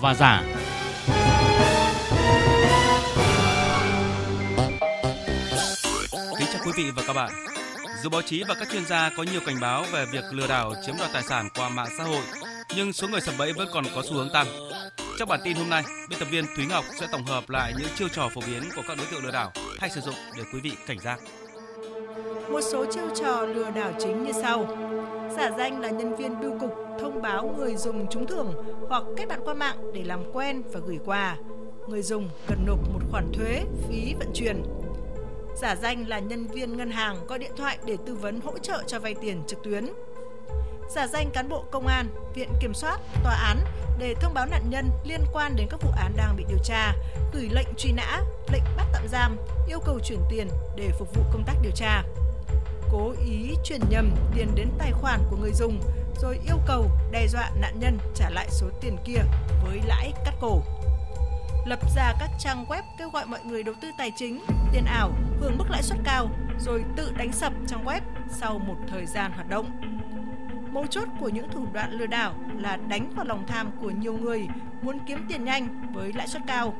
và giả. Kính chào quý vị và các bạn. Dù báo chí và các chuyên gia có nhiều cảnh báo về việc lừa đảo chiếm đoạt tài sản qua mạng xã hội, nhưng số người sập bẫy vẫn còn có xu hướng tăng. Trong bản tin hôm nay, biên tập viên Thúy Ngọc sẽ tổng hợp lại những chiêu trò phổ biến của các đối tượng lừa đảo hay sử dụng để quý vị cảnh giác. Một số chiêu trò lừa đảo chính như sau. Giả danh là nhân viên bưu cục thông báo người dùng trúng thưởng hoặc kết bạn qua mạng để làm quen và gửi quà. Người dùng cần nộp một khoản thuế, phí vận chuyển. Giả danh là nhân viên ngân hàng gọi điện thoại để tư vấn hỗ trợ cho vay tiền trực tuyến. Giả danh cán bộ công an, viện kiểm soát, tòa án để thông báo nạn nhân liên quan đến các vụ án đang bị điều tra, gửi lệnh truy nã, lệnh bắt tạm giam, yêu cầu chuyển tiền để phục vụ công tác điều tra cố ý chuyển nhầm tiền đến tài khoản của người dùng rồi yêu cầu đe dọa nạn nhân trả lại số tiền kia với lãi cắt cổ. Lập ra các trang web kêu gọi mọi người đầu tư tài chính, tiền ảo, hưởng mức lãi suất cao rồi tự đánh sập trang web sau một thời gian hoạt động. Mấu chốt của những thủ đoạn lừa đảo là đánh vào lòng tham của nhiều người muốn kiếm tiền nhanh với lãi suất cao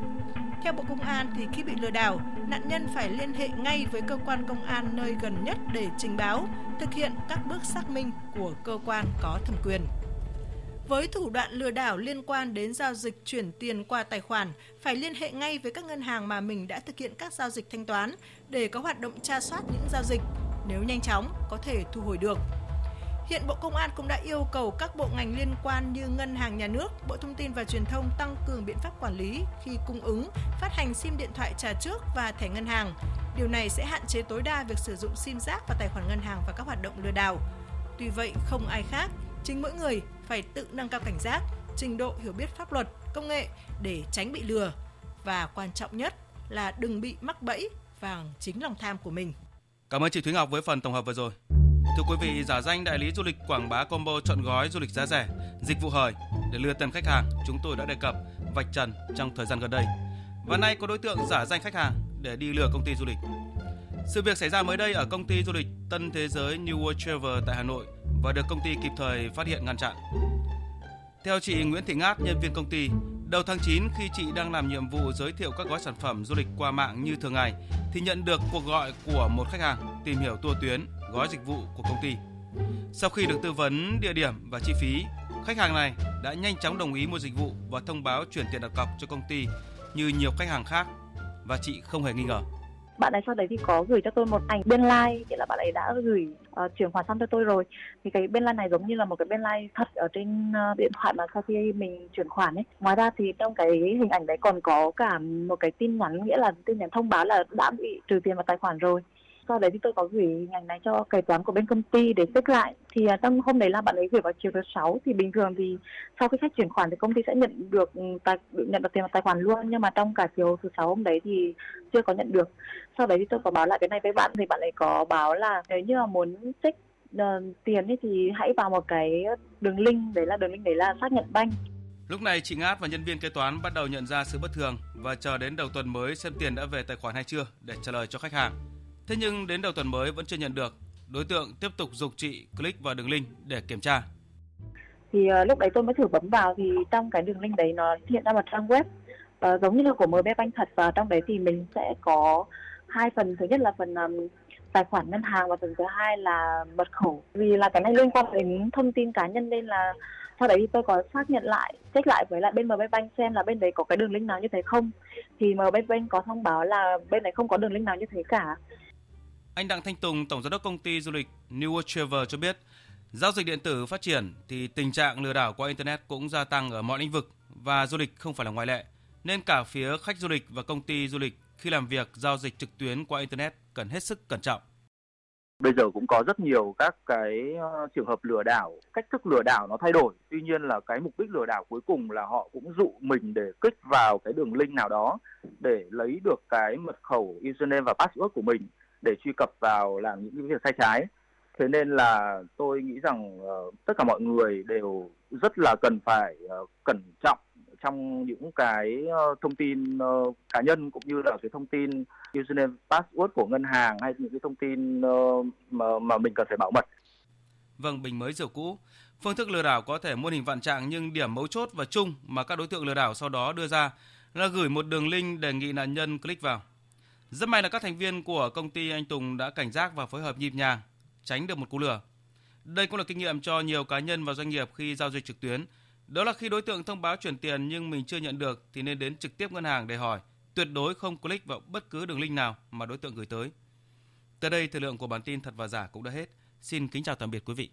theo Bộ Công an thì khi bị lừa đảo, nạn nhân phải liên hệ ngay với cơ quan công an nơi gần nhất để trình báo, thực hiện các bước xác minh của cơ quan có thẩm quyền. Với thủ đoạn lừa đảo liên quan đến giao dịch chuyển tiền qua tài khoản, phải liên hệ ngay với các ngân hàng mà mình đã thực hiện các giao dịch thanh toán để có hoạt động tra soát những giao dịch. Nếu nhanh chóng, có thể thu hồi được. Hiện Bộ Công an cũng đã yêu cầu các bộ ngành liên quan như Ngân hàng Nhà nước, Bộ Thông tin và Truyền thông tăng cường biện pháp quản lý khi cung ứng, phát hành SIM điện thoại trả trước và thẻ ngân hàng. Điều này sẽ hạn chế tối đa việc sử dụng SIM rác và tài khoản ngân hàng và các hoạt động lừa đảo. Tuy vậy, không ai khác, chính mỗi người phải tự nâng cao cảnh giác, trình độ hiểu biết pháp luật, công nghệ để tránh bị lừa và quan trọng nhất là đừng bị mắc bẫy vào chính lòng tham của mình. Cảm ơn chị Thúy Ngọc với phần tổng hợp vừa rồi. Thưa quý vị, giả danh đại lý du lịch quảng bá combo chọn gói du lịch giá rẻ, dịch vụ hời để lừa tiền khách hàng, chúng tôi đã đề cập vạch trần trong thời gian gần đây. Và nay có đối tượng giả danh khách hàng để đi lừa công ty du lịch. Sự việc xảy ra mới đây ở công ty du lịch Tân Thế Giới New World Travel tại Hà Nội và được công ty kịp thời phát hiện ngăn chặn. Theo chị Nguyễn Thị Ngát, nhân viên công ty, đầu tháng 9 khi chị đang làm nhiệm vụ giới thiệu các gói sản phẩm du lịch qua mạng như thường ngày thì nhận được cuộc gọi của một khách hàng tìm hiểu tour tuyến gói dịch vụ của công ty. Sau khi được tư vấn địa điểm và chi phí, khách hàng này đã nhanh chóng đồng ý mua dịch vụ và thông báo chuyển tiền đặt cọc cho công ty như nhiều khách hàng khác và chị không hề nghi ngờ. Bạn ấy sau đấy thì có gửi cho tôi một ảnh bên lai like, nghĩa là bạn ấy đã gửi uh, chuyển khoản xong cho tôi rồi. Thì cái bên lai like này giống như là một cái bên lai like thật ở trên uh, điện thoại mà sau khi mình chuyển khoản ấy. Ngoài ra thì trong cái hình ảnh đấy còn có cả một cái tin nhắn nghĩa là tin nhắn thông báo là đã bị trừ tiền vào tài khoản rồi sau đấy thì tôi có gửi hình ảnh này cho kế toán của bên công ty để xếp lại. Thì à, trong hôm đấy là bạn ấy gửi vào chiều thứ sáu. Thì bình thường thì sau khi khách chuyển khoản thì công ty sẽ nhận được ừ, tài nhận được tiền vào tài khoản luôn. Nhưng mà trong cả chiều thứ sáu hôm đấy thì chưa có nhận được. Sau đấy thì tôi có báo lại cái này với bạn thì bạn ấy có báo là nếu như mà muốn check uh, ờ, tiền ấy thì hãy vào một cái đường link. Đấy là đường link đấy là xác nhận banh Lúc này chị Ngát và nhân viên kế toán bắt đầu nhận ra sự bất thường và chờ đến đầu tuần mới xem tiền đã về tài khoản hay chưa để trả lời cho khách hàng. Thế nhưng đến đầu tuần mới vẫn chưa nhận được. Đối tượng tiếp tục dục chị click vào đường link để kiểm tra. Thì uh, lúc đấy tôi mới thử bấm vào thì trong cái đường link đấy nó hiện ra một trang web uh, giống như là của MB Bank thật. Và trong đấy thì mình sẽ có hai phần. Thứ nhất là phần um, tài khoản ngân hàng và phần thứ hai là mật khẩu. Vì là cái này liên quan đến thông tin cá nhân nên là sau đấy thì tôi có xác nhận lại check lại với lại bên MB Bank xem là bên đấy có cái đường link nào như thế không. Thì MB Bank có thông báo là bên này không có đường link nào như thế cả anh Đặng Thanh Tùng, tổng giám đốc công ty du lịch New World Travel cho biết, giao dịch điện tử phát triển thì tình trạng lừa đảo qua internet cũng gia tăng ở mọi lĩnh vực và du lịch không phải là ngoại lệ. Nên cả phía khách du lịch và công ty du lịch khi làm việc giao dịch trực tuyến qua internet cần hết sức cẩn trọng. Bây giờ cũng có rất nhiều các cái ờ, trường hợp lừa đảo, cách thức lừa đảo nó thay đổi. Tuy nhiên là cái mục đích lừa đảo cuối cùng là họ cũng dụ mình để kích vào cái đường link nào đó để lấy được cái mật khẩu username và password của mình để truy cập vào làm những việc sai trái thế nên là tôi nghĩ rằng uh, tất cả mọi người đều rất là cần phải uh, cẩn trọng trong những cái uh, thông tin uh, cá nhân cũng như là cái thông tin username password của ngân hàng hay những cái thông tin uh, mà mà mình cần phải bảo mật. Vâng, bình mới rượu cũ. Phương thức lừa đảo có thể muôn hình vạn trạng nhưng điểm mấu chốt và chung mà các đối tượng lừa đảo sau đó đưa ra là gửi một đường link đề nghị nạn nhân click vào. Rất may là các thành viên của công ty anh Tùng đã cảnh giác và phối hợp nhịp nhàng, tránh được một cú lừa. Đây cũng là kinh nghiệm cho nhiều cá nhân và doanh nghiệp khi giao dịch trực tuyến. Đó là khi đối tượng thông báo chuyển tiền nhưng mình chưa nhận được thì nên đến trực tiếp ngân hàng để hỏi, tuyệt đối không click vào bất cứ đường link nào mà đối tượng gửi tới. Tới đây thời lượng của bản tin thật và giả cũng đã hết. Xin kính chào tạm biệt quý vị.